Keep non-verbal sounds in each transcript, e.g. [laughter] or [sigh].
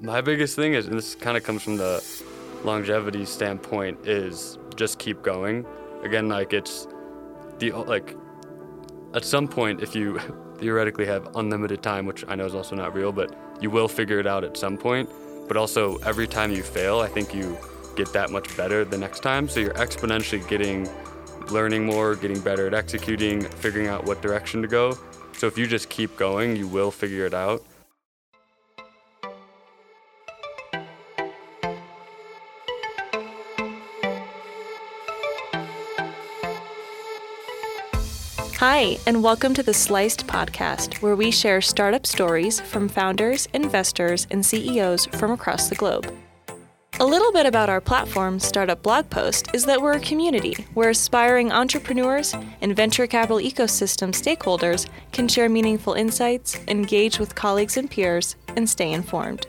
My biggest thing is, and this kind of comes from the longevity standpoint, is just keep going. Again, like it's the like at some point, if you [laughs] theoretically have unlimited time, which I know is also not real, but you will figure it out at some point. But also, every time you fail, I think you get that much better the next time. So you're exponentially getting, learning more, getting better at executing, figuring out what direction to go. So if you just keep going, you will figure it out. Hi, and welcome to the Sliced Podcast, where we share startup stories from founders, investors, and CEOs from across the globe. A little bit about our platform, Startup Blog Post, is that we're a community where aspiring entrepreneurs and venture capital ecosystem stakeholders can share meaningful insights, engage with colleagues and peers, and stay informed.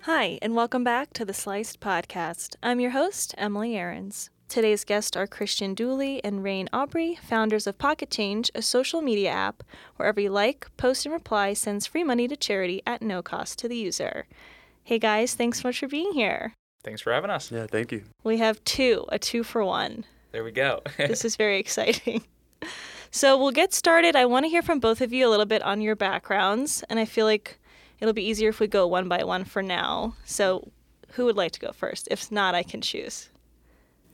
Hi, and welcome back to the Sliced Podcast. I'm your host, Emily Ahrens. Today's guests are Christian Dooley and Reyn Aubrey, founders of Pocket Change, a social media app where every like, post, and reply sends free money to charity at no cost to the user. Hey guys, thanks so much for being here. Thanks for having us. Yeah, thank you. We have two, a two for one. There we go. [laughs] this is very exciting. So we'll get started. I want to hear from both of you a little bit on your backgrounds, and I feel like it'll be easier if we go one by one for now. So who would like to go first? If not, I can choose.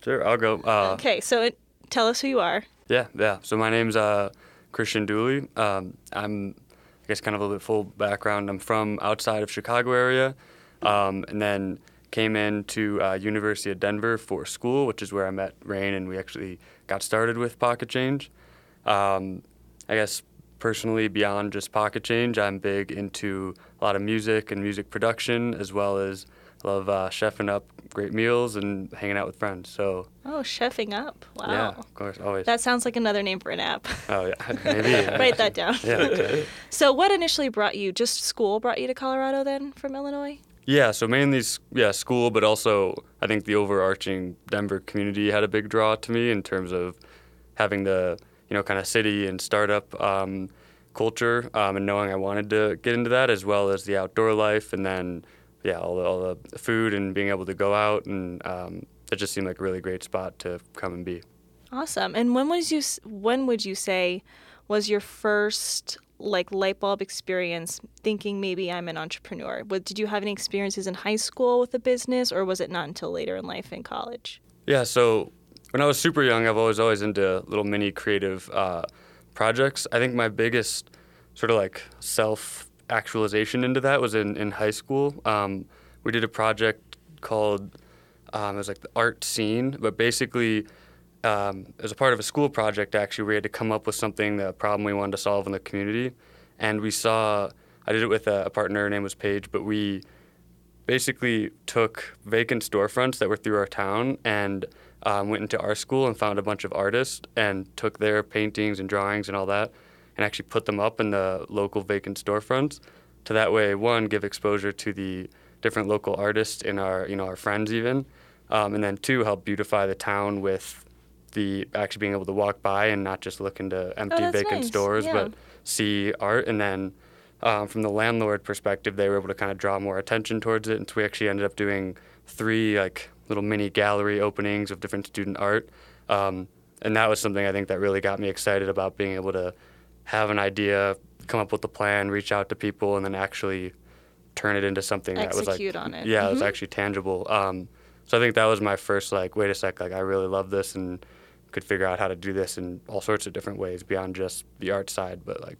Sure, I'll go. Uh, okay, so it, tell us who you are. Yeah, yeah. So my name's uh, Christian Dooley. Um, I'm, I guess, kind of a little bit full background. I'm from outside of Chicago area, um, and then came into uh, University of Denver for school, which is where I met Reyn, and we actually got started with Pocket Change. Um, I guess personally, beyond just Pocket Change, I'm big into a lot of music and music production, as well as love uh, chefing up great meals and hanging out with friends. So oh, chefing up! Wow. Yeah, of course, always. That sounds like another name for an app. Oh yeah, [laughs] maybe. [laughs] Write that down. yeah. So, what initially brought you? Just school brought you to Colorado, then from Illinois? Yeah, so mainly yeah school, but also I think the overarching Denver community had a big draw to me in terms of having the you know kind of city and startup um, culture um, and knowing I wanted to get into that as well as the outdoor life and then yeah, all the, all the food and being able to go out, and um, it just seemed like a really great spot to come and be. Awesome. And when was you? When would you say was your first like light bulb experience thinking maybe I'm an entrepreneur? What, did you have any experiences in high school with a business, or was it not until later in life in college? Yeah. So when I was super young, I've always always into little mini creative uh, projects. I think my biggest sort of like self actualization into that was in, in high school. Um, we did a project called, um, it was like the art scene, but basically, um, as a part of a school project, actually, we had to come up with something, the problem we wanted to solve in the community. And we saw, I did it with a, a partner, her name was Paige, but we basically took vacant storefronts that were through our town and um, went into our school and found a bunch of artists and took their paintings and drawings and all that and actually put them up in the local vacant storefronts to that way one give exposure to the different local artists and our you know our friends even um, and then two help beautify the town with the actually being able to walk by and not just look into empty oh, vacant nice. stores yeah. but see art and then um, from the landlord perspective they were able to kind of draw more attention towards it and so we actually ended up doing three like little mini gallery openings of different student art um, and that was something i think that really got me excited about being able to have an idea, come up with a plan, reach out to people, and then actually turn it into something Execute that was like on it. yeah, mm-hmm. it was actually tangible. Um, so I think that was my first like, wait a sec, like I really love this and could figure out how to do this in all sorts of different ways beyond just the art side, but like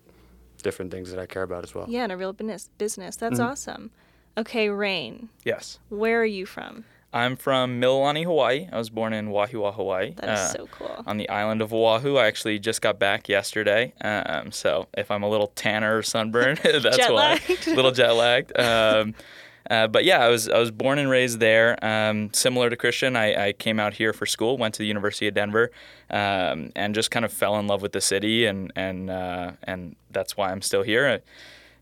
different things that I care about as well. Yeah, and a real business. Business. That's Mhm. awesome. Okay, Reyn. Yes. Where are you from? I'm from Mililani, Hawaii. I was born in Wahiawa, Hawaii. That is uh, so cool. On the island of Oahu. I actually just got back yesterday. Um, so if I'm a little tanner or sunburned, [laughs] that's Jet why. lagged. a [laughs] little jet lagged. Um, uh, but yeah, I was I was born and raised there. Um, similar to Christian, I, I came out here for school, went to the University of Denver, um, and just kind of fell in love with the city, and and uh, and that's why I'm still here. Uh,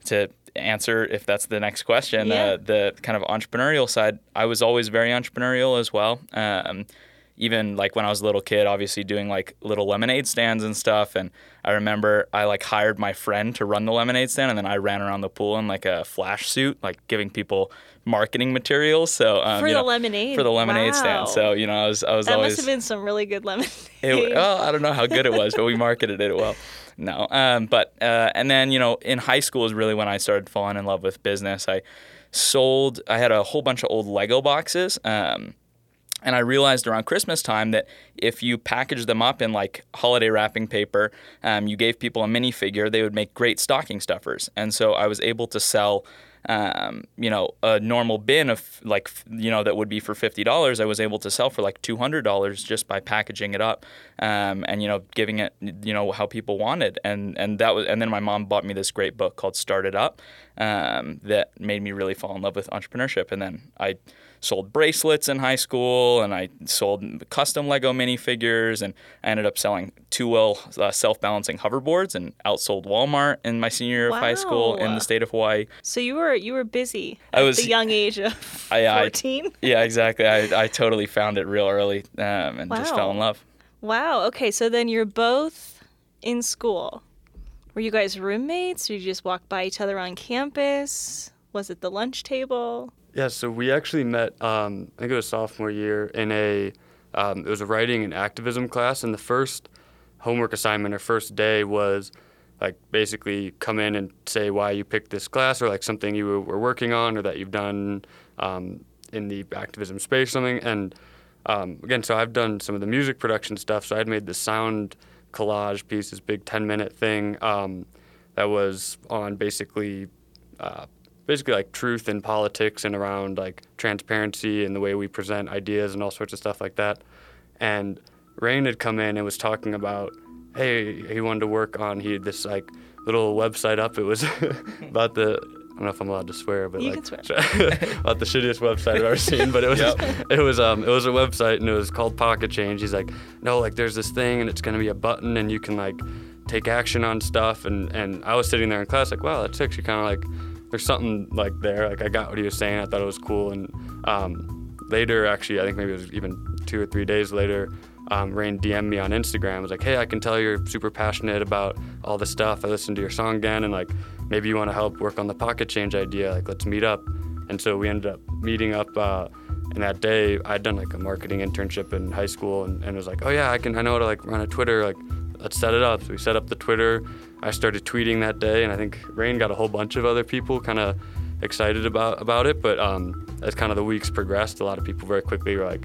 to answer if that's the next question, Yeah. uh, the kind of entrepreneurial side, I was always very entrepreneurial as well. Um, even like when I was a little kid, obviously doing like little lemonade stands and stuff. And I remember I like hired my friend to run the lemonade stand, and then I ran around the pool in like a flash suit, like giving people marketing materials. So um, For the know, lemonade? for the lemonade Wow. stand. So you know, I was I was That always must have been some really good lemonade. it, well, I don't know how good it was, but we marketed it well. [laughs] No, um, but uh, and then you know, in high school is really when I started falling in love with business. I sold. I had a whole bunch of old Lego boxes. Um, and I realized around Christmas time that if you packaged them up in like holiday wrapping paper, um, you gave people a minifigure, they would make great stocking stuffers. And so I was able to sell, um, you know, a normal bin of like, you know, that would be for fifty dollars. I was able to sell for like two hundred dollars just by packaging it up, um, and you know, giving it, you know, how people wanted. And and that was, and then my mom bought me this great book called Start It Up, um, that made me really fall in love with entrepreneurship. And then I sold bracelets in high school and I sold custom Lego minifigures and I ended up selling two wheel uh, self balancing hoverboards and outsold Walmart in my senior year of high school in the state of Hawaii. So you were you were busy at I was- the young age of 14? [laughs] Yeah, exactly. I, I totally found it real early um, and just fell in love. Wow. Okay, so then you're both in school. Were you guys roommates? Or you just walk by each other on campus? Was it the lunch table? Yeah, so we actually met. Um, I think it was sophomore year in a. Um, it was a writing and activism class, and the first homework assignment or first day was like basically come in and say why you picked this class or like something you were working on or that you've done um, in the activism space something. And um, again, so I've done some of the music production stuff. So I'd made the sound collage piece, this big 10 minute thing um, that was on basically uh, basically like truth in politics and around like transparency and the way we present ideas and all sorts of stuff like that. And Reyn had come in and was talking about, hey, he wanted to work on he had this like little website up. It was [laughs] about the I don't know if I'm allowed to swear, but You like can [laughs] about the shittiest website I've ever seen. But it was it was um it was a website and it was called Pocket Change. He's like, no, like there's this thing and it's gonna be a button and you can like take action on stuff and and I was sitting there in class like, wow, that's actually kind of like there's something like there. Like I got what he was saying. I thought it was cool. And um, later, actually, I think maybe it was even two or three days later, um, Reyn DM'd me on Instagram. Was like, hey, I can tell you're super passionate about all this stuff. I listened to your song again, and like maybe you want to help work on the pocket change idea. Like let's meet up. And so we ended up meeting up. Uh, and that day, I'd done like a marketing internship in high school, and, and was like, oh yeah, I can. I know how to like run a Twitter. Like let's set it up. So we set up the Twitter. I started tweeting that day, and I think Reyn got a whole bunch of other people kind of excited about about it. But um, as kind of the weeks progressed, a lot of people very quickly were like,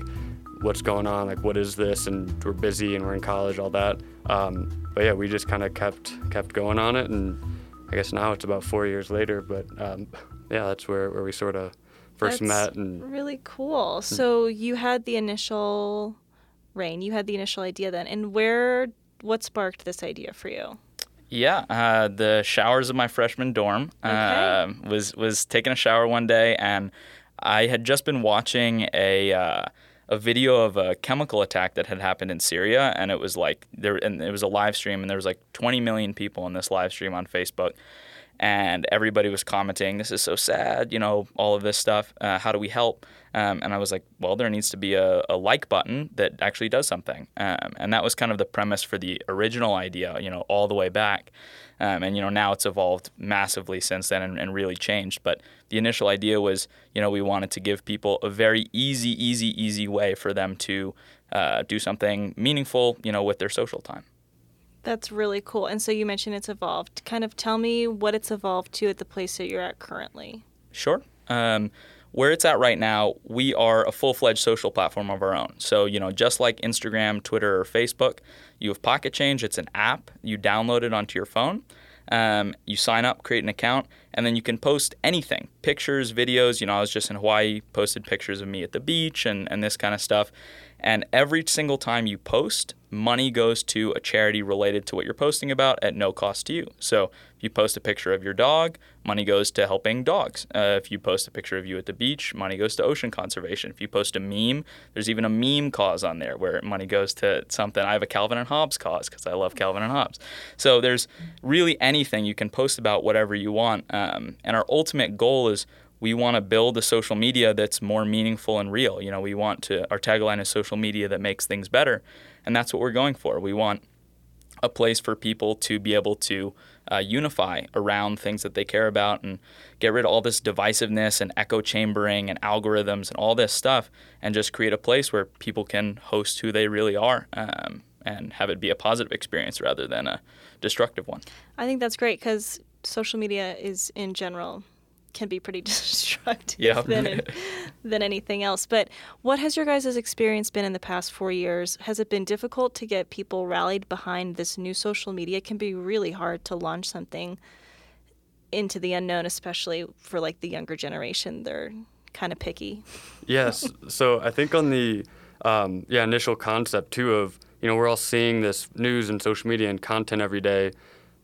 "What's going on? Like, what is this?" And we're busy, and we're in college, all that. Um, but yeah, we just kind of kept kept going on it, and I guess now it's about four years later. But um, yeah, that's where where we sort of first That's met, and Really cool. So you had the initial Reyn. You had the initial idea then, and where? What sparked this idea for you? Yeah, uh, the showers of my freshman dorm. Um was was taking a shower one day, and I had just been watching a uh, a video of a chemical attack that had happened in Syria, and it was like there, and it was a live stream, and there was like 20 million people in this live stream on Facebook, and everybody was commenting, "This is so sad," you know, all of this stuff. Uh, how do we help? Um, and I was like, well, there needs to be a, a like button that actually does something. Um, and that was kind of the premise for the original idea, you know, all the way back. Um, and, you know, now it's evolved massively since then and, and really changed. But the initial idea was, you know, we wanted to give people a very easy, easy, easy way for them to uh, do something meaningful, you know, with their social time. That's really cool. And so you mentioned it's evolved. Kind of tell me what it's evolved to at the place that you're at currently. Sure. Um, where it's at right now, we are a full fledged social platform of our own. So, you know, just like Instagram, Twitter, or Facebook, you have Pocket Change. It's an app. You download it onto your phone. Um, you sign up, create an account, and then you can post anything pictures, videos. You know, I was just in Hawaii, posted pictures of me at the beach and, and this kind of stuff. And every single time you post, money goes to a charity related to what you're posting about at no cost to you. So if you post a picture of your dog, money goes to helping dogs. Uh, if you post a picture of you at the beach, money goes to ocean conservation. If you post a meme, there's even a meme cause on there where money goes to something. I have a Calvin and Hobbes cause because I love Calvin and Hobbes. So there's really anything you can post about whatever you want. Um, and our ultimate goal is we want to build a social media that's more meaningful and real. You know, we want to our tagline is social media that makes things better, and that's what we're going for. We want a place for people to be able to uh, unify around things that they care about and get rid of all this divisiveness and echo chambering and algorithms and all this stuff and just create a place where people can host who they really are um, and have it be a positive experience rather than a destructive one. I think that's great because social media is in general can be pretty [laughs] destructive Yeah. than, [laughs] than anything else. But what has your guys' experience been in the past four years? Has it been difficult to get people rallied behind this new social media? It can be really hard to launch something into the unknown, especially for like the younger generation. They're kind of picky. [laughs] Yes. so I think on the um, yeah initial concept too of you know we're all seeing this news and social media and content every day.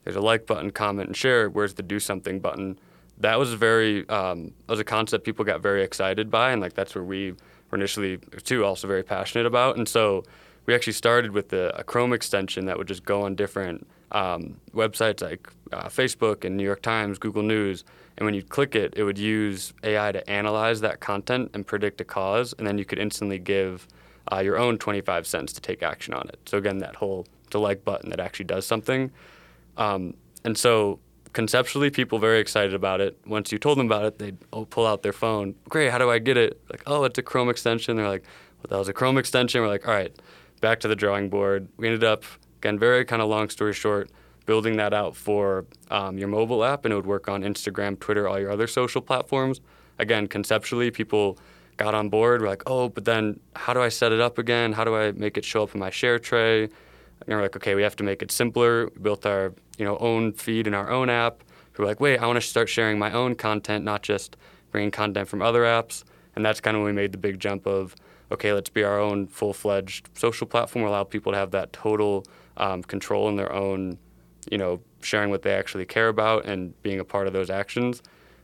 There's a like button, comment, and share. Where's the do something button? That was very um, was a concept people got very excited by, and like that's where we were initially too also very passionate about. And so we actually started with the, a Chrome extension that would just go on different um, websites like uh, Facebook and New York Times, Google News, and when you click it, it would use AI to analyze that content and predict a cause, and then you could instantly give uh, your own 25 cents to take action on it. So again, that whole the like button that actually does something. Um, and so conceptually, people very excited about it. Once you told them about it, they'd oh, pull out their phone. Great, how do I get it? Like, oh, it's a Chrome extension. They're like, well, that was a Chrome extension. We're like, all right, back to the drawing board. We ended up, again, very kind of long story short, building that out for um, your mobile app, and it would work on Instagram, Twitter, all your other social platforms. Again, conceptually, people got on board. We're like, oh, but then how do I set it up again? How do I make it show up in my share tray? And we're like, okay, we have to make it simpler. We built our you know own feed in our own app. We were like, wait, I want to start sharing my own content, not just bringing content from other apps. And that's kind of when we made the big jump of, okay, let's be our own full-fledged social platform, allow people to have that total um, control in their own, you know, sharing what they actually care about and being a part of those actions.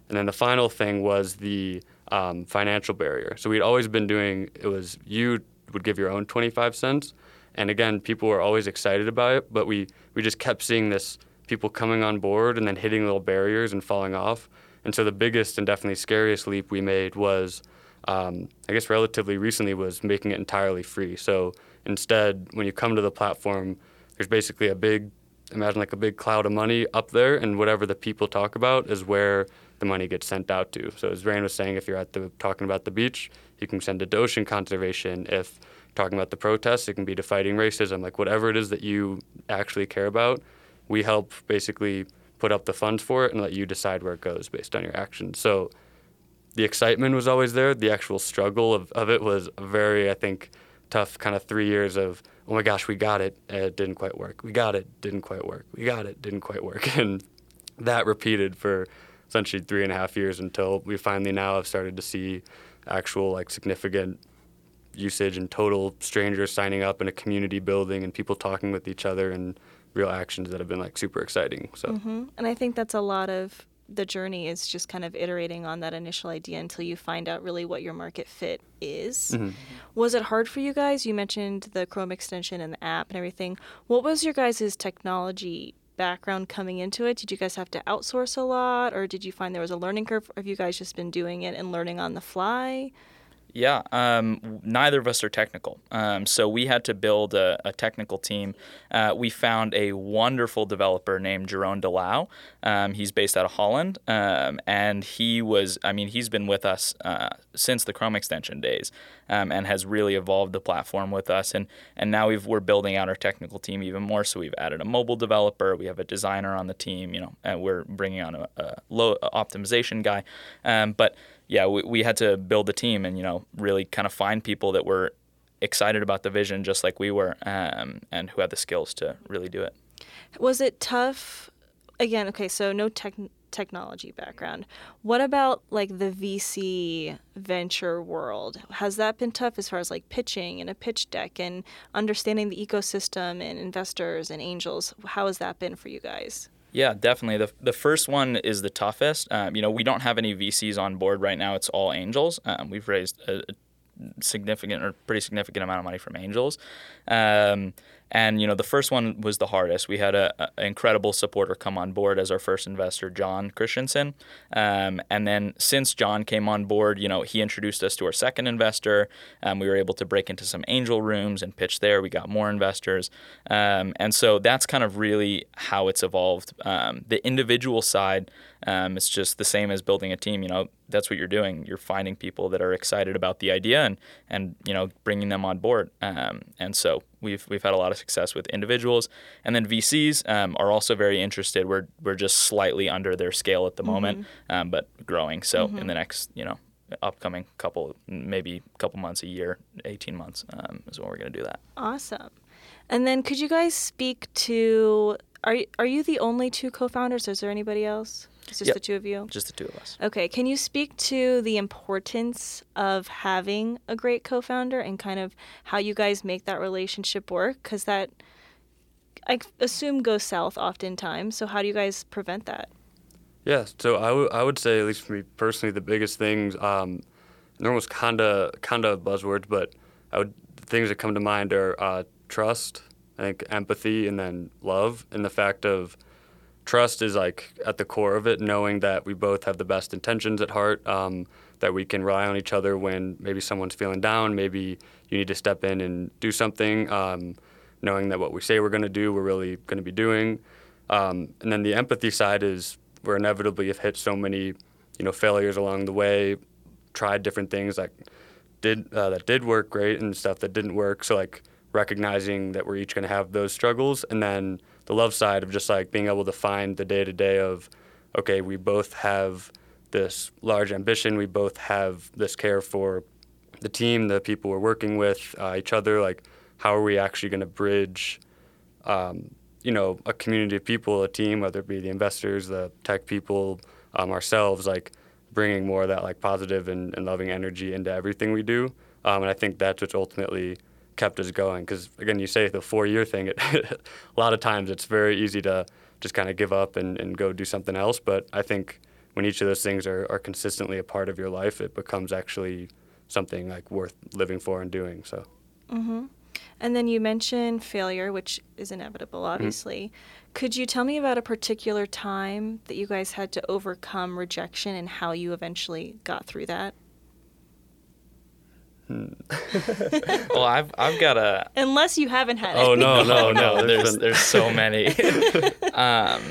And then the final thing was the um, financial barrier. So we'd always been doing it was you would give your own 25 cents, and again, people were always excited about it, but we we just kept seeing this people coming on board and then hitting little barriers and falling off. And so the biggest and definitely scariest leap we made was, um, I guess, relatively recently was making it entirely free. So instead, when you come to the platform, there's basically a big imagine like a big cloud of money up there, and whatever the people talk about is where the money gets sent out to. So as Reyn was saying, if you're at the talking about the beach, you can send it to ocean conservation. If talking about the protests, it can be to fighting racism. Like whatever it is that you actually care about, we help basically put up the funds for it and let you decide where it goes based on your actions. So the excitement was always there. The actual struggle of, of it was very, I think, tough kind of three years of, oh my gosh, we got it. It didn't quite work. We got it. Didn't quite work. We got it. Didn't quite work. [laughs] And that repeated for essentially three and a half years until we finally now have started to see actual like significant usage and total strangers signing up in a community building and people talking with each other and real actions that have been like super exciting. So hmm And I think that's a lot of the journey is just kind of iterating on that initial idea until you find out really what your market fit is. Mhm. Was it hard for you guys? You mentioned the Chrome extension and the app and everything. What was your guys' technology background coming into it? Did you guys have to outsource a lot or did you find there was a learning curve? Have you guys just been doing it and learning on the fly? Yeah, um, neither of us are technical. Um, so we had to build a, a technical team. Uh, we found a wonderful developer named Jerome Delau. Um, he's based out of Holland. Um, and he was, I mean, he's been with us uh, since the Chrome extension days um, and has really evolved the platform with us. And, and now we've, we're building out our technical team even more. So we've added a mobile developer, we have a designer on the team, you know, and we're bringing on a, a low optimization guy. Um, but yeah, we, we had to build a team and you know really kind of find people that were excited about the vision just like we were, um, and who had the skills to really do it. Was it tough? Again, okay, so no tech technology background. What about like the VC venture world? Has that been tough as far as like pitching and a pitch deck and understanding the ecosystem and investors and angels? How has that been for you guys? Yeah, definitely. The, the first one is the toughest. Um, you know, we don't have any VCs on board right now. It's all angels. Um, we've raised a, a significant or pretty significant amount of money from angels. Um, and you know, the first one was the hardest. We had an incredible supporter come on board as our first investor, John Christensen, um, and then since John came on board, you know, he introduced us to our second investor. Um, we were able to break into some angel rooms and pitch there. We got more investors, um, and so that's kind of really how it's evolved. Um, the individual side. Um, it's just the same as building a team. You know, that's what you're doing. You're finding people that are excited about the idea and and you know bringing them on board. Um, and so we've we've had a lot of success with individuals, and then VCs um, are also very interested. We're we're just slightly under their scale at the mm-hmm. moment, um, but growing. So mm-hmm. in the next you know upcoming couple maybe couple months a year, 18 months um, is when we're going to do that. Awesome. And then could you guys speak to are are you the only two co-founders? Or is there anybody else? It's just yep. the two of you? Just the two of us. Okay. Can you speak to the importance of having a great co founder and kind of how you guys make that relationship work? Because that, I assume, goes south oftentimes. So, how do you guys prevent that? Yeah. So, I, w- I would say, at least for me personally, the biggest things, um, they're almost kind of kind of buzzwords, but I would, the things that come to mind are uh, trust, I think empathy, and then love, and the fact of, trust is like at the core of it, knowing that we both have the best intentions at heart, um, that we can rely on each other when maybe someone's feeling down, maybe you need to step in and do something, um, knowing that what we say we're going to do, we're really going to be doing. Um, and then the empathy side is we're inevitably have hit so many, you know, failures along the way, tried different things that did uh, that did work great and stuff that didn't work. So like recognizing that we're each going to have those struggles, and then the love side of just like being able to find the day to day of, okay, we both have this large ambition, we both have this care for the team, the people we're working with, uh, each other. Like, how are we actually going to bridge, um, you know, a community of people, a team, whether it be the investors, the tech people, um, ourselves, like bringing more of that like positive and, and loving energy into everything we do. Um, and I think that's what's ultimately kept us going. Because again, you say the four-year thing. It, [laughs] a lot of times, it's very easy to just kind of give up and, and go do something else. But I think when each of those things are, are consistently a part of your life, it becomes actually something like worth living for and doing. So. Mm-hmm. And then you mentioned failure, which is inevitable, mm-hmm. obviously. Mm-hmm. Could you tell me about a particular time that you guys had to overcome rejection and how you eventually got through that? [laughs] well, I've I've got a. Unless you haven't had. Oh no no no! There's there's so many. [laughs] um,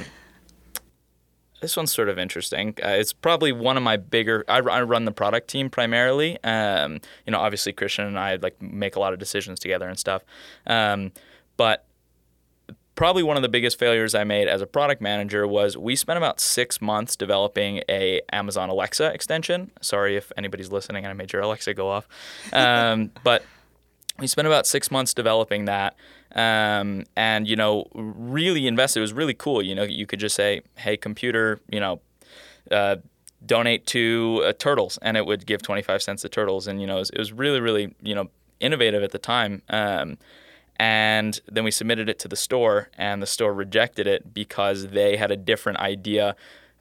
this one's sort of interesting. Uh, it's probably one of my bigger. I, I run the product team primarily. Um, you know, obviously Christian and I like make a lot of decisions together and stuff. Um, but probably one of the biggest failures I made as a product manager was we spent about six months developing a Amazon Alexa extension. Sorry if anybody's listening and I made your Alexa go off, um, [laughs] but we spent about six months developing that. Um, and you know, really invested. It was really cool. You know, you could just say, "Hey, computer," you know. Uh, donate to uh, turtles and it would give 25 cents to turtles and you know it was, it was really really you know innovative at the time um, and then we submitted it to the store, and the store rejected it because they had a different idea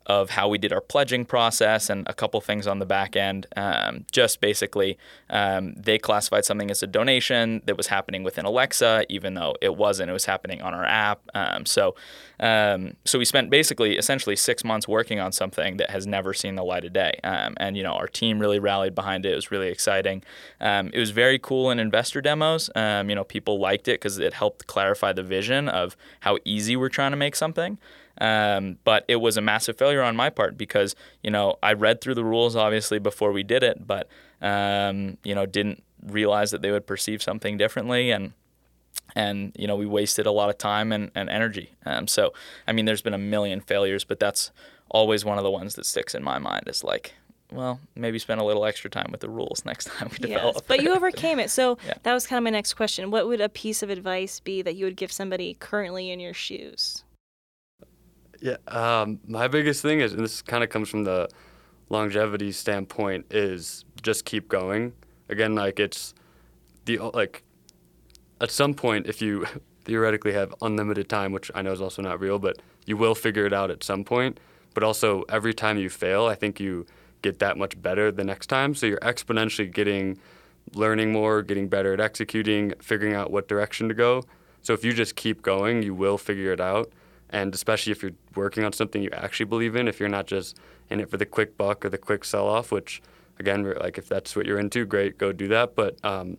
of how we did our pledging process and a couple things on the back end. Um, just basically, um, they classified something as a donation that was happening within Alexa, even though it wasn't. It was happening on our app. Um, so, um, so we spent basically, essentially, six months working on something that has never seen the light of day. Um, and you know, our team really rallied behind it. It was really exciting. Um, it was very cool in investor demos. you know, people liked it because it helped clarify the vision of how easy we're trying to make something. Um, but it was a massive failure on my part because you know I read through the rules obviously before we did it, but um, you know didn't realize that they would perceive something differently and and you know we wasted a lot of time and, and energy. Um, so I mean, there's been a million failures, but that's always one of the ones that sticks in my mind. Is like, well, maybe spend a little extra time with the rules [laughs] next time we develop. Yes, but you overcame it. So [laughs] yeah. that was kind of my next question. What would a piece of advice be that you would give somebody currently in your shoes? Yeah, um, my biggest thing is, and this kind of comes from the longevity standpoint, is just keep going. Again, like it's the like at some point, if you [laughs] theoretically have unlimited time, which I know is also not real, but you will figure it out at some point. But also, every time you fail, I think you get that much better the next time. So you're exponentially getting, learning more, getting better at executing, figuring out what direction to go. So if you just keep going, you will figure it out. And especially if you're working on something you actually believe in, if you're not just in it for the quick buck or the quick sell off, which again, like if that's what you're into, great, go do that. But um,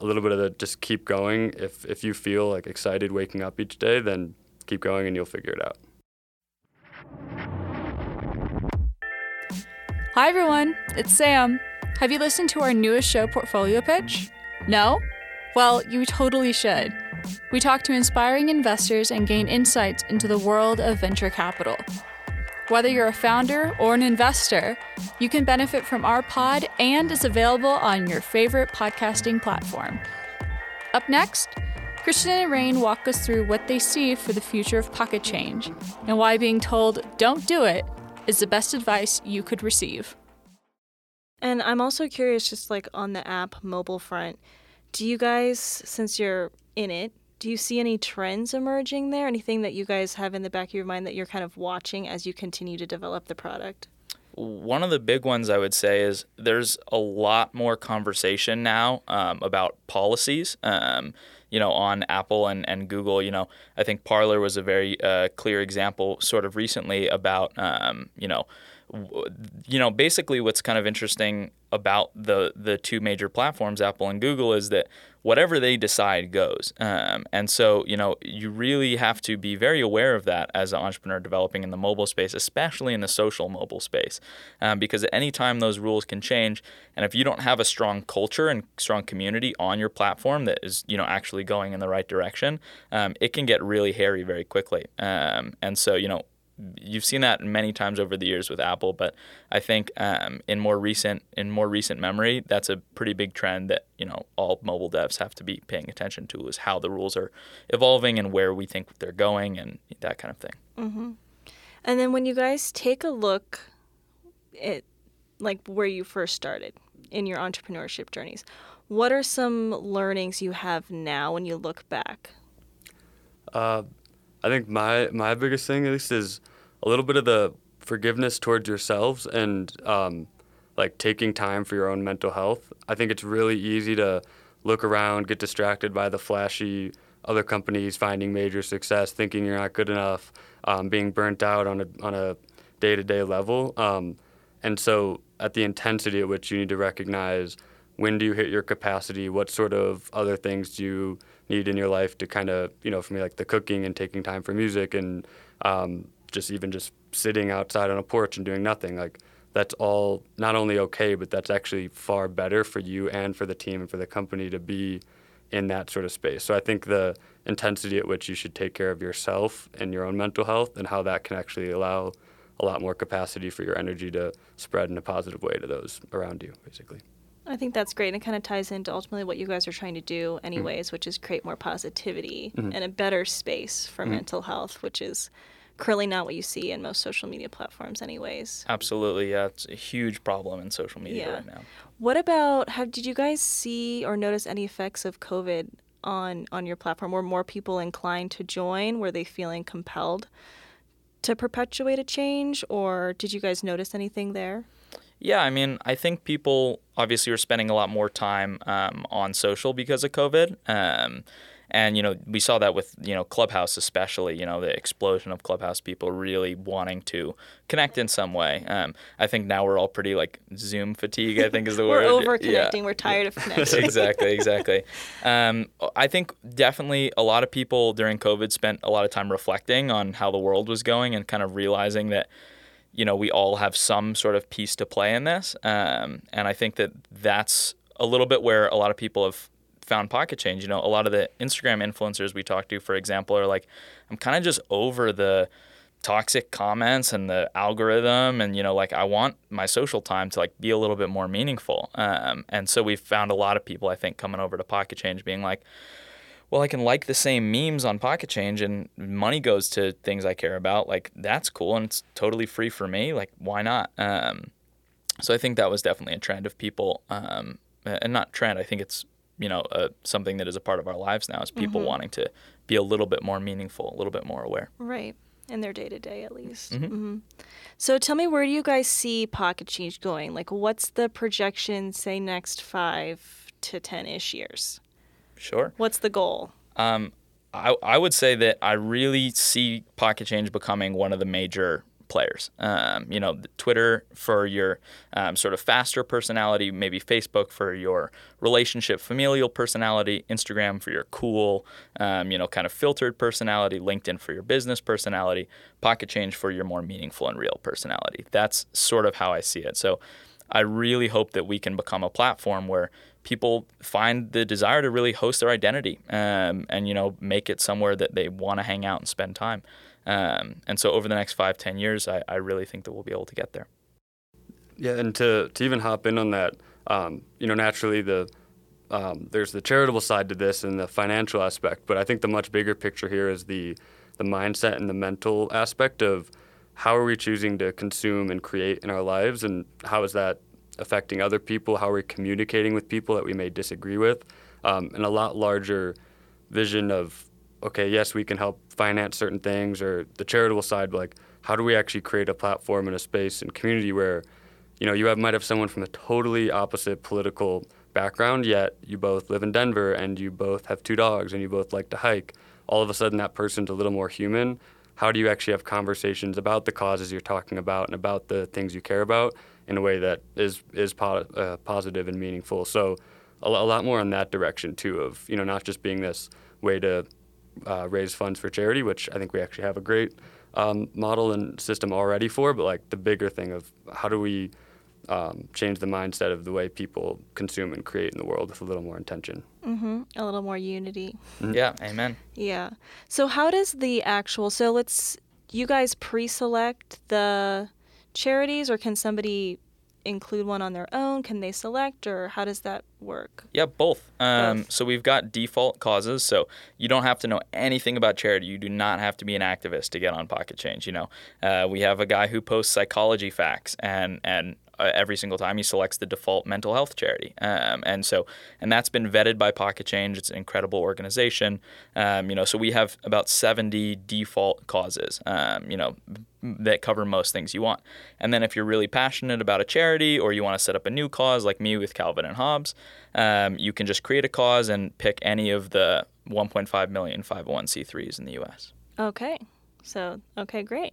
a little bit of the just keep going. If if you feel like excited waking up each day, then keep going and you'll figure it out. Hi everyone, it's Sam. Have you listened to our newest show, Portfolio Pitch? No? Well, you totally should. We talk to inspiring investors and gain insights into the world of venture capital. Whether you're a founder or an investor, you can benefit from our pod and it's available on your favorite podcasting platform. Up next, Christian and Reyn walk us through what they see for the future of Pocket Change and why being told don't do it is the best advice you could receive. And I'm also curious, just like on the app mobile front, do you guys, since you're in it, do you see any trends emerging there? Anything that you guys have in the back of your mind that you're kind of watching as you continue to develop the product? One of the big ones I would say is there's a lot more conversation now um, about policies. Um, you know, on Apple and, and Google, you know, I think Parler was a very uh, clear example sort of recently about, um, you know, you know, basically what's kind of interesting about the the two major platforms, Apple and Google, is that whatever they decide goes. Um, and so, you know, you really have to be very aware of that as an entrepreneur developing in the mobile space, especially in the social mobile space, um, because at any time those rules can change. And if you don't have a strong culture and strong community on your platform that is, you know, actually going in the right direction, um, it can get really hairy very quickly. Um, and so, you know, you've seen that many times over the years with Apple, but I think um, in more recent in more recent memory, that's a pretty big trend that you know all mobile devs have to be paying attention to is how the rules are evolving and where we think they're going and that kind of thing. Mm-hmm. And then when you guys take a look at like where you first started in your entrepreneurship journeys, what are some learnings you have now when you look back? Uh, I think my my biggest thing at least is a little bit of the forgiveness towards yourselves and um, like taking time for your own mental health. I think it's really easy to look around, get distracted by the flashy other companies finding major success, thinking you're not good enough, um, being burnt out on a on a day to day level. Um, and so, at the intensity at which you need to recognize when do you hit your capacity, what sort of other things do you need in your life to kind of, you know, for me, like the cooking and taking time for music and um, just even just sitting outside on a porch and doing nothing. Like, that's all not only okay, but that's actually far better for you and for the team and for the company to be in that sort of space. So I think the intensity at which you should take care of yourself and your own mental health and how that can actually allow a lot more capacity for your energy to spread in a positive way to those around you, basically. I think that's great. And it kind of ties into ultimately what you guys are trying to do, mm-hmm. anyways, mm-hmm. which is create more positivity mm-hmm. and a better space for mm-hmm. mental health, which is currently not what you see in most social media platforms, anyways. Absolutely. Yeah. It's a huge problem in social media yeah. right now. What about, have, did you guys see or notice any effects of COVID on, on your platform? Were more people inclined to join? Were they feeling compelled to perpetuate a change? Or did you guys notice anything there? Yeah, I mean, I think people obviously are spending a lot more time um, on social because of COVID. Um, and you know we saw that with you know clubhouse especially you know the explosion of clubhouse people really wanting to connect in some way um, i think now we're all pretty like zoom fatigue i think is the [laughs] we're word we're over connecting yeah. we're tired of [laughs] connecting exactly exactly [laughs] um, i think definitely a lot of people during covid spent a lot of time reflecting on how the world was going and kind of realizing that you know, we all have some sort of piece to play in this. Um, and I think that that's a little bit where a lot of people have found pocket change. You know, a lot of the Instagram influencers we talk to, for example, are like, I'm kind of just over the toxic comments and the algorithm and you know like i want my social time to like be a little bit more meaningful um, and so we've found a lot of people i think coming over to pocket change being like well, I can like the same memes on Pocket Change and money goes to things I care about. Like, that's cool and it's totally free for me. Like, why not? Um, so I think that was definitely a trend of people, um, and not trend, I think it's, you know, uh, something that is a part of our lives now is people mm-hmm. wanting to be a little bit more meaningful, a little bit more aware. Right. In their day to day, at least. Mm-hmm. Mm-hmm. So tell me, where do you guys see Pocket Change going? Like, what's the projection, say, next five to 10 ish years? Sure. What's the goal? Um, I, I would say that I really see Pocket Change becoming one of the major players. Um, you know, Twitter for your um, sort of faster personality, maybe Facebook for your relationship, familial personality, Instagram for your cool, um, you know, kind of filtered personality, LinkedIn for your business personality, Pocket Change for your more meaningful and real personality. That's sort of how I see it. So I really hope that we can become a platform where people find the desire to really host their identity um, and you know make it somewhere that they want to hang out and spend time. Um, and so over the next five, ten years, I, I really think that we'll be able to get there. Yeah, and to, to even hop in on that, um, you know, naturally the um, there's the charitable side to this and the financial aspect, but I think the much bigger picture here is the the mindset and the mental aspect of how are we choosing to consume and create in our lives, and how is that affecting other people? How are we communicating with people that we may disagree with? Um, and a lot larger vision of okay, yes, we can help finance certain things or the charitable side, but like how do we actually create a platform and a space and community where, you know, you have, might have someone from a totally opposite political background, yet you both live in Denver and you both have two dogs and you both like to hike. All of a sudden, that person's a little more human. How do you actually have conversations about the causes you're talking about and about the things you care about in a way that is is po- uh, positive and meaningful? So, a, a lot more in that direction too. Of you know, not just being this way to uh, raise funds for charity, which I think we actually have a great um, model and system already for. But like the bigger thing of how do we um, change the mindset of the way people consume and create in the world with a little more intention. Mm-hmm. A little more unity. Mm-hmm. Yeah, amen. Yeah. So how does the actual? So let's you guys pre-select the charities, or can somebody include one on their own? Can they select, or how does that work? Yeah, both. Um, Both. So we've got default causes. So you don't have to know anything about charity. You do not have to be an activist to get on Pocket Change. You know, uh, we have a guy who posts psychology facts, and and uh, every single time he selects the default mental health charity. Um, and so, and that's been vetted by Pocket Change. It's an incredible organization. Um, you know, so we have about 70 default causes. Um, you know, that cover most things you want. And then if you're really passionate about a charity or you want to set up a new cause, like me with Calvin and Hobbes, um, you can just create a cause and pick any of the 1.5 million 501c3s in the U.S. Okay. So okay, great.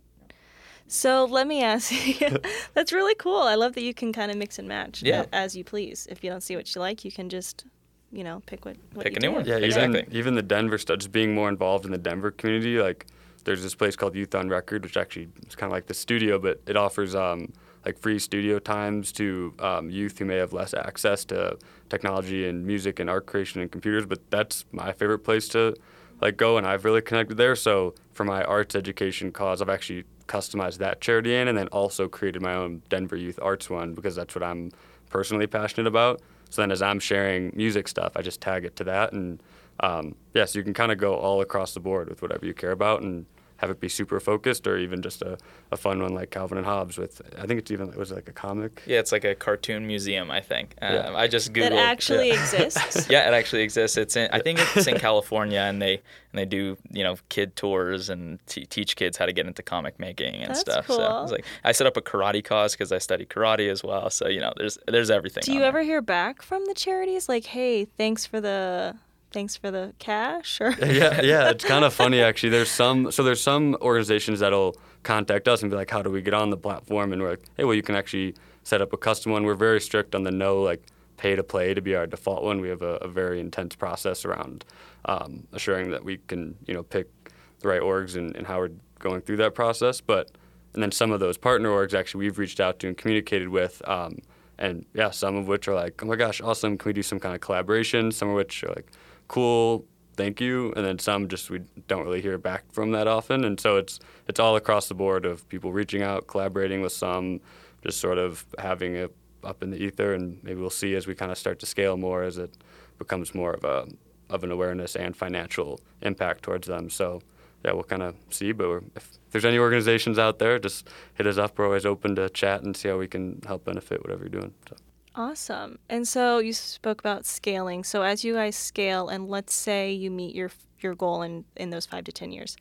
So let me ask [laughs] you. that's really cool. I love that you can kind of mix and match Yeah. as you please. If you don't see what you like, you can just, you know, pick what, what Pick you a new do. one. Yeah, Exactly. even even the Denver stuff, just being more involved in the Denver community. Like, there's this place called Youth on Record, which actually is kind of like the studio, but it offers um, like free studio times to um, youth who may have less access to technology and music and art creation and computers. But that's my favorite place to like go, and I've really connected there. So for my arts education cause, I've actually customized that charity in, and then also created my own Denver Youth Arts one because that's what I'm personally passionate about. So then, as I'm sharing music stuff, I just tag it to that, and um, yeah, so you can kind of go all across the board with whatever you care about, and have it be super focused, or even just a, a fun one like Calvin and Hobbes. With I think it's even it was like a comic. Yeah, it's like a cartoon museum. I think. Um, Yeah. I just googled. That actually yeah. exists. [laughs] yeah, it actually exists. It's in, I think it's in [laughs] California, and they and they do you know kid tours and t- teach kids how to get into comic making and That's stuff. So cool. it's like I set up a karate cause because I study karate as well. So you know, there's there's everything. Do on you there. ever hear back from the charities like, "Hey, thanks for the thanks for the cash"? Or yeah, yeah, it's [laughs] kind of funny actually. There's some so there's some organizations that'll contact us and be like, "How do we get on the platform?" And we're like, "Hey, well, you can actually set up a custom one." We're very strict on the no like pay to play to be our default one. We have a, a very intense process around um, assuring that we can you know pick the right orgs and, and how we're going through that process. But and then some of those partner orgs actually we've reached out to and communicated with. Um, and yeah, some of which are like, oh my gosh, awesome. Can we do some kind of collaboration? Some of which are like, cool, thank you. And then some just we don't really hear back from that often. And so it's it's all across the board of people reaching out, collaborating with some, just sort of having it up in the ether. And maybe we'll see as we kind of start to scale more as it becomes more of a of an awareness and financial impact towards them. So yeah, we'll kind of see. But if there's any organizations out there, just hit us up. We're always open to chat and see how we can help benefit whatever you're doing. So. Awesome. And so you spoke about scaling. So as you guys scale, and let's say you meet your your goal in in those five to ten years,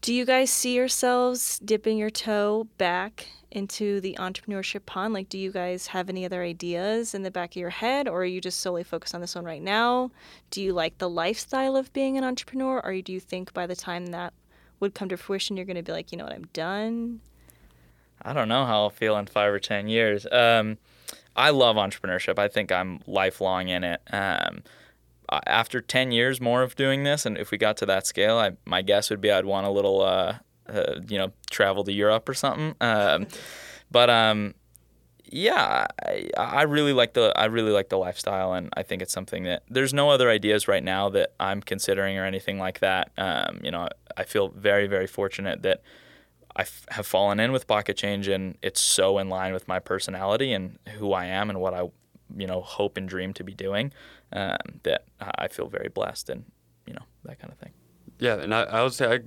do you guys see yourselves dipping your toe back into the entrepreneurship pond? Like, do you guys have any other ideas in the back of your head, or are you just solely focused on this one right now? Do you like the lifestyle of being an entrepreneur, or do you think by the time that would come to fruition, you're going to be like, you know what, I'm done? I don't know how I'll feel in five or 10 years. Um, I love entrepreneurship. I think I'm lifelong in it. Um, after 10 years more of doing this, and if we got to that scale, I, my guess would be I'd want a little, uh, uh, you know, travel to Europe or something. Um, [laughs] but um, yeah, I, I really like the I really like the lifestyle, and I think it's something that there's no other ideas right now that I'm considering or anything like that. Um, you know, I feel very very fortunate that I f- have fallen in with Pocket Change, and it's so in line with my personality and who I am and what I, you know, hope and dream to be doing. Um, that I feel very blessed, and you know that kind of thing. Yeah, and I, I would say I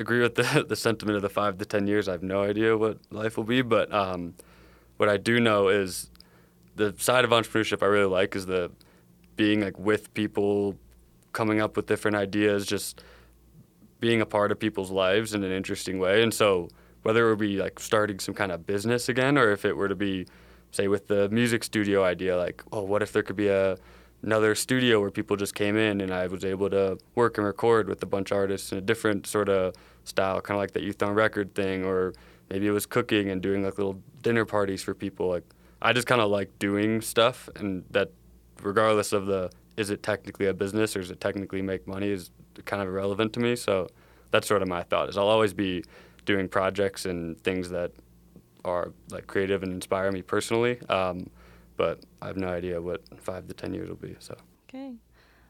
agree with the [laughs] the sentiment of the five to ten years. I have no idea what life will be, but um, what I do know is the side of entrepreneurship I really like is the being like with people, coming up with different ideas, just being a part of people's lives in an interesting way. And so whether it would be like starting some kind of business again, or if it were to be, say, with the music studio idea, like, oh, what if there could be a another studio where people just came in and I was able to work and record with a bunch of artists in a different sort of style, kind of like that youth on record thing, or maybe it was cooking and doing like little dinner parties for people. Like I just kind of like doing stuff, and that regardless of the is it technically a business or is it technically make money is kind of irrelevant to me. So that's sort of my thought is I'll always be doing projects and things that are like creative and inspire me personally. Um, but I have no idea what five to ten years will be. So okay.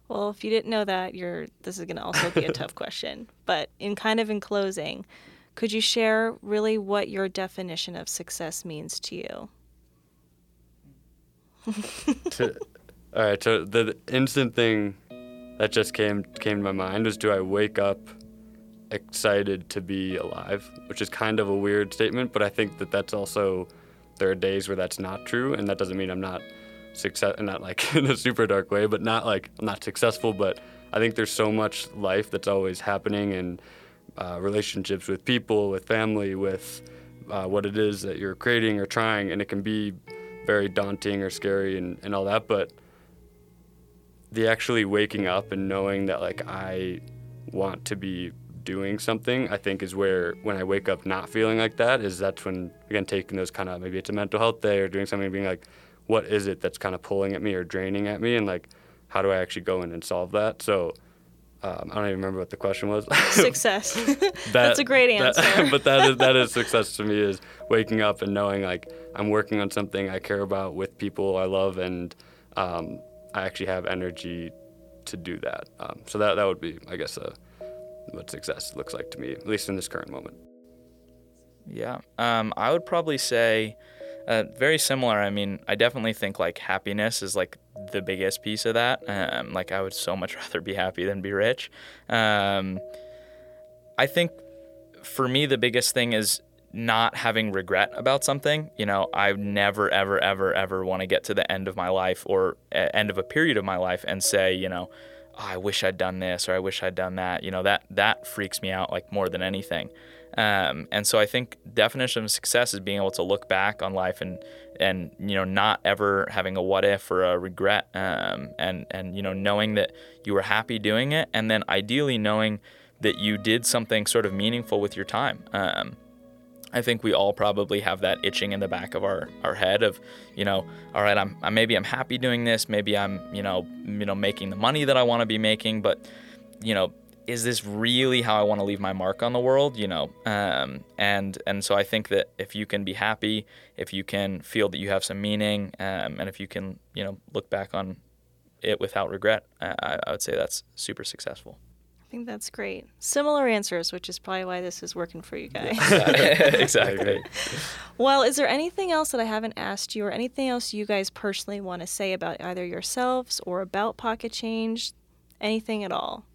Well, if you didn't know that, you're this is going to also be a [laughs] tough question. But in kind of in closing, could you share really what your definition of success means to you? to, all right. So the instant thing that just came came to my mind was do I wake up excited to be alive, which is kind of a weird statement, but I think that that's also there are days where that's not true, and that doesn't mean I'm not success, not like [laughs] in a super dark way, but not like I'm not successful, but I think there's so much life that's always happening and uh, relationships with people, with family, with uh, what it is that you're creating or trying, and it can be very daunting or scary and, and all that, but the actually waking up and knowing that like I want to be doing something, I think is where when I wake up not feeling like that is that's when again taking those kind of maybe it's a mental health day or doing something being like, what is it that's kind of pulling at me or draining at me and like how do I actually go in and solve that? So um, I don't even remember what the question was. [laughs] Success. that, [laughs] That's a great answer. That, [laughs] but that is that is success to me is waking up and knowing like I'm working on something I care about with people I love and um, I actually have energy to do that. Um, so that that would be, I guess, uh, what success looks like to me, at least in this current moment. Yeah, um, I would probably say uh, very similar. I mean, I definitely think like happiness is like the biggest piece of that. Um, like I would so much [laughs] rather be happy than be rich. Um, I think for me the biggest thing is not having regret about something. You know, I never, ever, ever, ever want to get to the end of my life or end of a period of my life and say, you know, oh, I wish I'd done this or I wish I'd done that. You know, that that freaks me out like more than anything. Um, and so I think definition of success is being able to look back on life and and you know not ever having a what if or a regret um, and and you know knowing that you were happy doing it and then ideally knowing that you did something sort of meaningful with your time. Um, I think we all probably have that itching in the back of our, our head of, you know, all right, I'm, I'm maybe I'm happy doing this, maybe I'm, you know, you know, making the money that I want to be making, but, you know, is this really how I want to leave my mark on the world? You know, um, and and so I think that if you can be happy, if you can feel that you have some meaning, um, and if you can, you know, look back on it without regret, I, I would say that's super successful think that's great. Similar answers, which is probably why this is working for you guys. [laughs] [laughs] exactly. well, is there anything else that I haven't asked you, or anything else you guys personally want to say about either yourselves or about Pocket Change? Anything at all?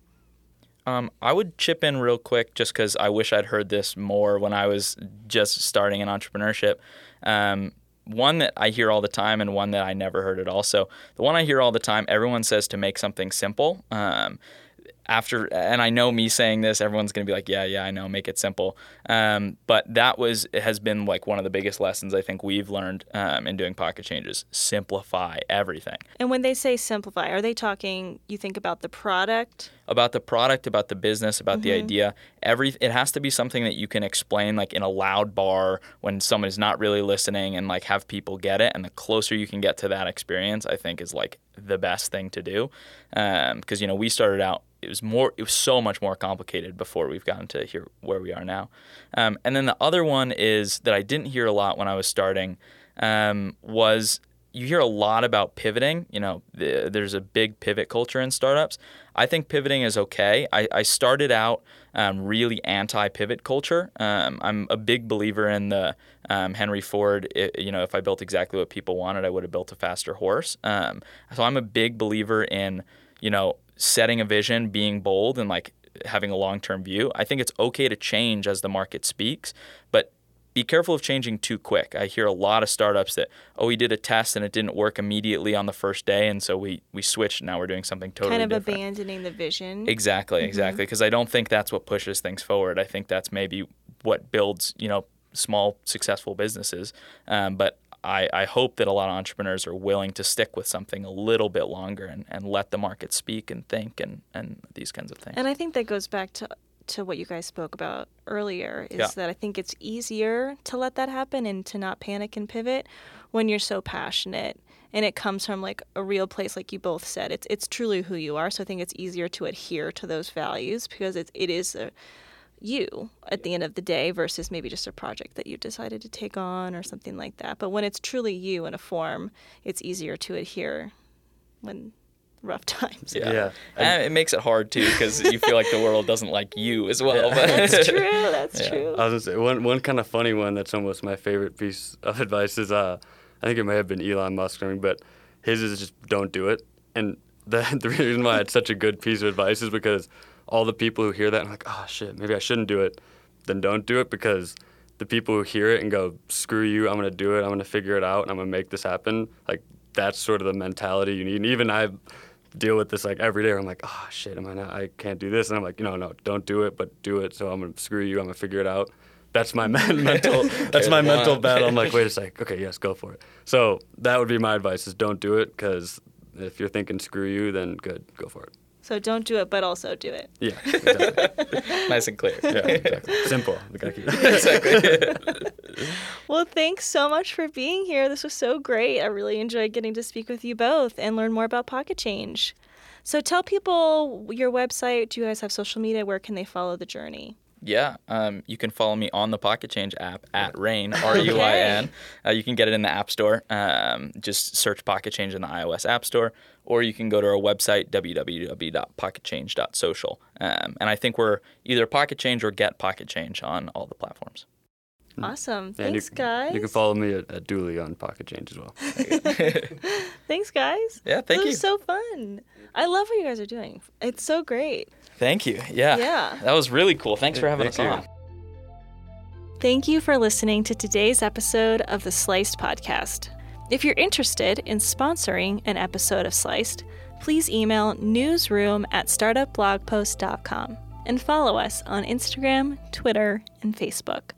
Um, I would chip in real quick just because I wish I'd heard this more when I was just starting in entrepreneurship. Um, one that I hear all the time and one that I never heard at all. So the one I hear all the time, everyone says to make something simple. Um, after and I know me saying this, everyone's gonna be like, yeah, yeah, I know, make it simple. Um, but that was has been like one of the biggest lessons I think we've learned um, in doing pocket changes. Simplify everything. And when they say simplify, are they talking? You think about the product? About the product, about the business, about the idea. Every it has to be something that you can explain like in a loud bar when someone is not really listening and like have people get it. And the closer you can get to that experience, I think is like the best thing to do. Because you know we started out it was more it was so much more complicated before we've gotten to here where we are now. Um, and then the other one is that i didn't hear a lot when i was starting um, was you hear a lot about pivoting. You know the, there's a big pivot culture in startups. I think pivoting is okay. I, I started out um, really anti-pivot culture. Um, i'm a big believer in the um, henry ford i you know if i built exactly what people wanted i would have built a faster horse. Um, so i'm a big believer in you know setting a vision, being bold, and like having a long term view. I think it's okay to change as the market speaks, but be careful of changing too quick. I hear a lot of startups that, oh, we did a test and it didn't work immediately on the first day, and so we we switched. Now we're doing something totally different. kind of different. abandoning the vision. Exactly, exactly. Because I don't think that's what pushes things forward. I think that's maybe what builds, you know, small successful businesses. Um, but I, I hope that a lot of entrepreneurs are willing to stick with something a little bit longer and, and let the market speak and think and, and these kinds of things. And I think that goes back to to what you guys spoke about earlier is Yeah. that I think it's easier to let that happen and to not panic and pivot when you're so passionate and it comes from like a real place like you both said it's it's truly who you are so I think it's easier to adhere to those values because it, it is a, you at the end of the day versus maybe just a project that you decided to take on or something like that but when it's truly you in a form it's easier to adhere when rough [laughs] times yeah. Yeah. And it makes it hard too because you feel like the world doesn't like you as well. but- that's [laughs] true that's Yeah. true I was gonna say one one kind of funny one that's almost my favorite piece of [laughs] advice is uh I think it may have been Elon Musk, I mean, but his is just don't do it. And the the reason why it's such a good piece of advice is because all the people who hear that and like, oh shit, maybe I shouldn't do it, then don't do it because the people who hear it and go, screw you, I'm gonna do it, I'm gonna figure it out, and I'm gonna make this happen. Like that's sort of the mentality you need. And even I deal with this like every day. Where I'm like, oh shit, am I not? I can't do this, and I'm like, no, no, don't do it, but do it. So I'm gonna screw you. I'm gonna figure it out. That's my [laughs] mental. [laughs] That's my mental battle. I'm like, wait a [laughs] sec. Okay, yes, go for it. So that would be my advice: is don't do it because if you're thinking screw you, then good, go for it. So don't do it, but also do it. Yeah, [laughs] exactly. nice and clear. yeah, [laughs] exactly. Simple. We gotta keep- [laughs] exactly. Well, thanks so much for being here. This was so great. I really enjoyed getting to speak with you both and learn more about Pocket Change. So tell people your website. Do you guys have social media? Where can they follow the journey? Yeah, um, you can follow me on the Pocket Change app at Rain R U I N. Uh, you can get it in the App Store. Um, just search Pocket Change in the iOS App Store, or you can go to our website www.pocketchange.social. Um, and I think we're either Pocket Change or Get Pocket Change on all the platforms. Awesome. And you, Thanks, guys. You can follow me at, at Dooley on Pocket Change as well. [laughs] Thanks, guys. Yeah, thank this you. was so fun. I love what you guys are doing. It's so great. Thank you. Yeah. Yeah. That was really cool. Thanks for having Thank us you. on. Thank you for listening to today's episode of the Sliced Podcast. If you're interested in sponsoring an episode of Sliced, please email newsroom at startupblogpost.com and follow us on Instagram, Twitter, and Facebook.